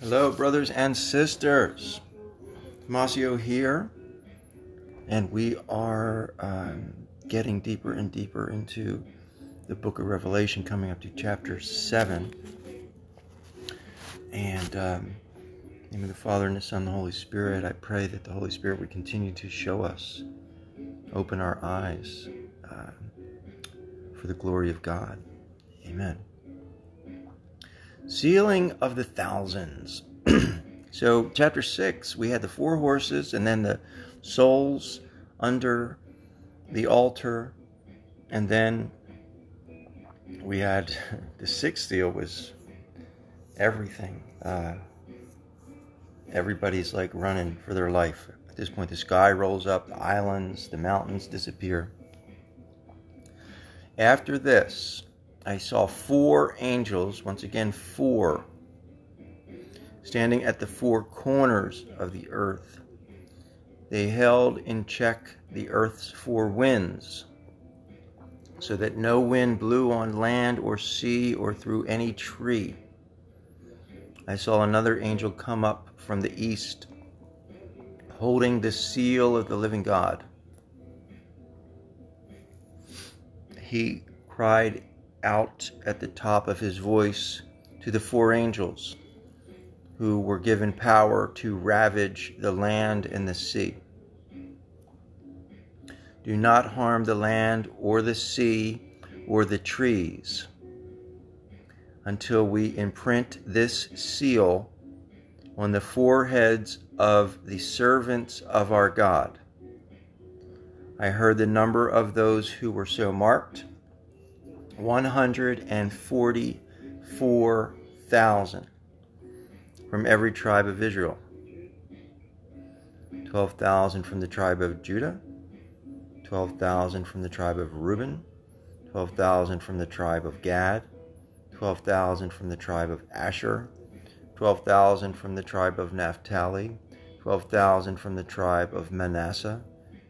Hello, brothers and sisters. Tomasio here, and we are um, getting deeper and deeper into the book of Revelation, coming up to chapter 7. And um, in the the Father, and the Son, and the Holy Spirit, I pray that the Holy Spirit would continue to show us, open our eyes uh, for the glory of God. Amen. Sealing of the thousands. so, chapter 6, we had the four horses and then the souls under the altar. And then we had the sixth seal was everything. Uh, everybody's like running for their life. At this point, the sky rolls up, the islands, the mountains disappear. After this, I saw four angels, once again, four, standing at the four corners of the earth. They held in check the earth's four winds, so that no wind blew on land or sea or through any tree. I saw another angel come up from the east, holding the seal of the living God. He cried out at the top of his voice to the four angels who were given power to ravage the land and the sea. Do not harm the land or the sea or the trees until we imprint this seal on the foreheads of the servants of our God. I heard the number of those who were so marked 144,000 from every tribe of Israel. 12,000 from the tribe of Judah, 12,000 from the tribe of Reuben, 12,000 from the tribe of Gad, 12,000 from the tribe of Asher, 12,000 from the tribe of Naphtali, 12,000 from the tribe of Manasseh,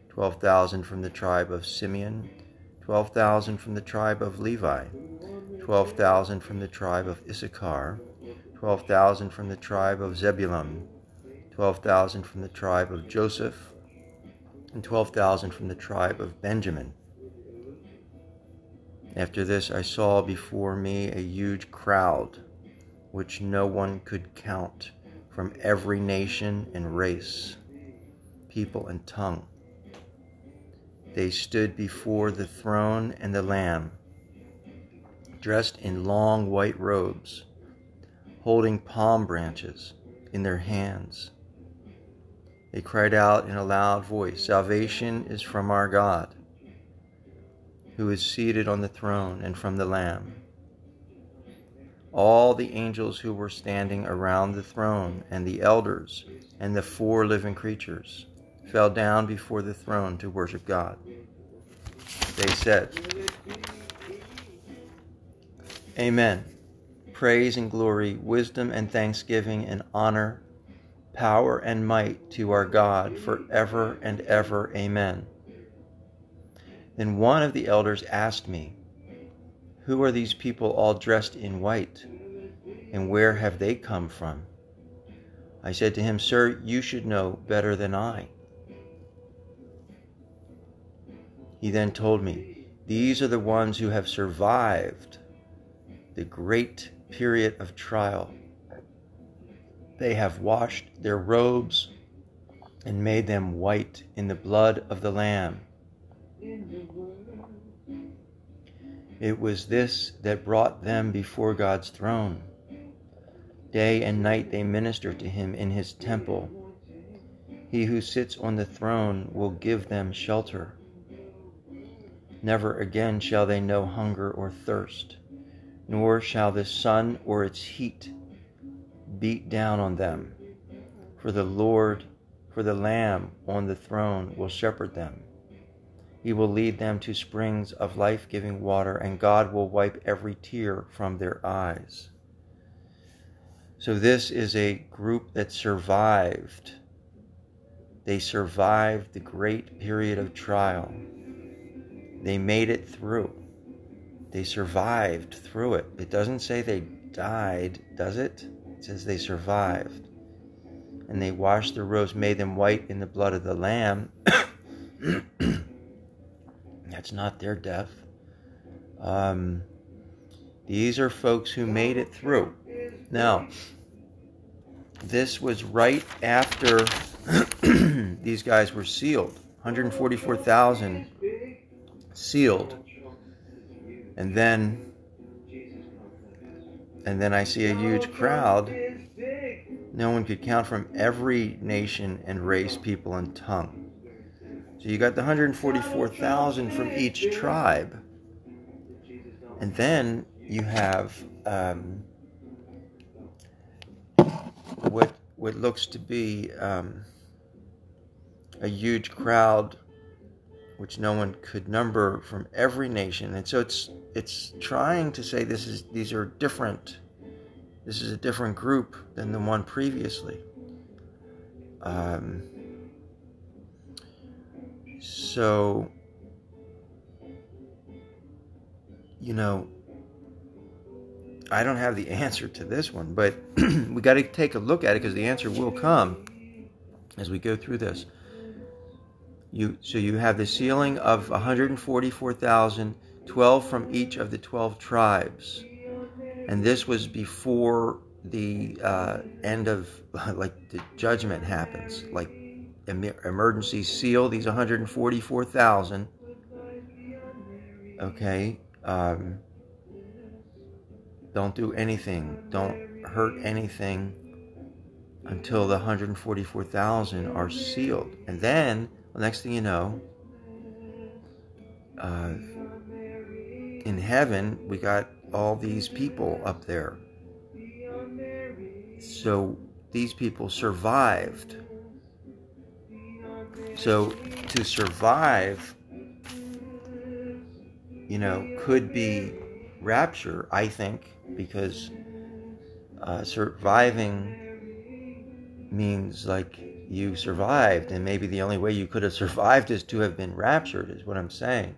12,000 from the tribe of Simeon, 12,000 from the tribe of Levi, 12,000 from the tribe of Issachar, 12,000 from the tribe of Zebulun, 12,000 from the tribe of Joseph, and 12,000 from the tribe of Benjamin. After this, I saw before me a huge crowd, which no one could count, from every nation and race, people and tongue they stood before the throne and the Lamb, dressed in long white robes, holding palm branches in their hands. They cried out in a loud voice Salvation is from our God, who is seated on the throne, and from the Lamb. All the angels who were standing around the throne, and the elders, and the four living creatures, fell down before the throne to worship God. They said, Amen. Praise and glory, wisdom and thanksgiving and honor, power and might to our God forever and ever. Amen. Then one of the elders asked me, Who are these people all dressed in white? And where have they come from? I said to him, Sir, you should know better than I. He then told me, These are the ones who have survived the great period of trial. They have washed their robes and made them white in the blood of the Lamb. It was this that brought them before God's throne. Day and night they minister to him in his temple. He who sits on the throne will give them shelter. Never again shall they know hunger or thirst, nor shall the sun or its heat beat down on them. For the Lord, for the Lamb on the throne will shepherd them. He will lead them to springs of life giving water, and God will wipe every tear from their eyes. So, this is a group that survived. They survived the great period of trial. They made it through. They survived through it. It doesn't say they died, does it? It says they survived. And they washed their robes, made them white in the blood of the Lamb. That's not their death. Um, these are folks who made it through. Now, this was right after these guys were sealed 144,000 sealed. And then and then I see a huge crowd. No one could count from every nation and race, people, and tongue. So you got the 144,000 from each tribe. And then you have um, what what looks to be um, a huge crowd, which no one could number from every nation, and so it's it's trying to say this is these are different. This is a different group than the one previously. Um, so, you know, I don't have the answer to this one, but we got to take a look at it because the answer will come as we go through this. You so you have the sealing of 144,000, 12 from each of the 12 tribes, and this was before the uh, end of like the judgment happens, like emergency seal these 144,000. Okay. Um, don't do anything. Don't hurt anything until the 144,000 are sealed. And then, the next thing you know, uh, in heaven, we got all these people up there. So these people survived. So to survive, you know, could be rapture, I think, because uh, surviving means like you survived, and maybe the only way you could have survived is to have been raptured, is what I'm saying.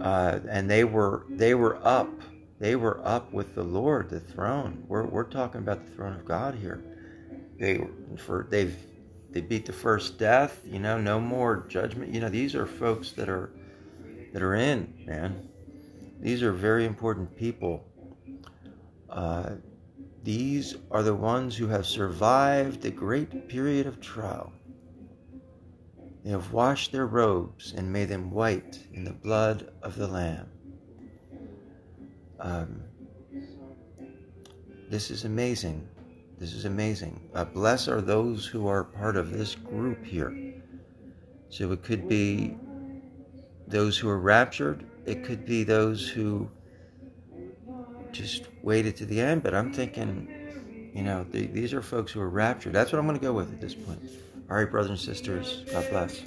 Uh, and they were they were up, they were up with the Lord, the throne. We're we're talking about the throne of God here. They for they've they beat the first death. You know, no more judgment. You know, these are folks that are that are in man. These are very important people. Uh, these are the ones who have survived the great period of trial. They have washed their robes and made them white in the blood of the Lamb. Um, this is amazing. This is amazing. Uh, bless are those who are part of this group here. So it could be those who are raptured, it could be those who just waited to the end, but I'm thinking, you know, these are folks who are raptured. That's what I'm going to go with at this point. All right, brothers and sisters, God bless.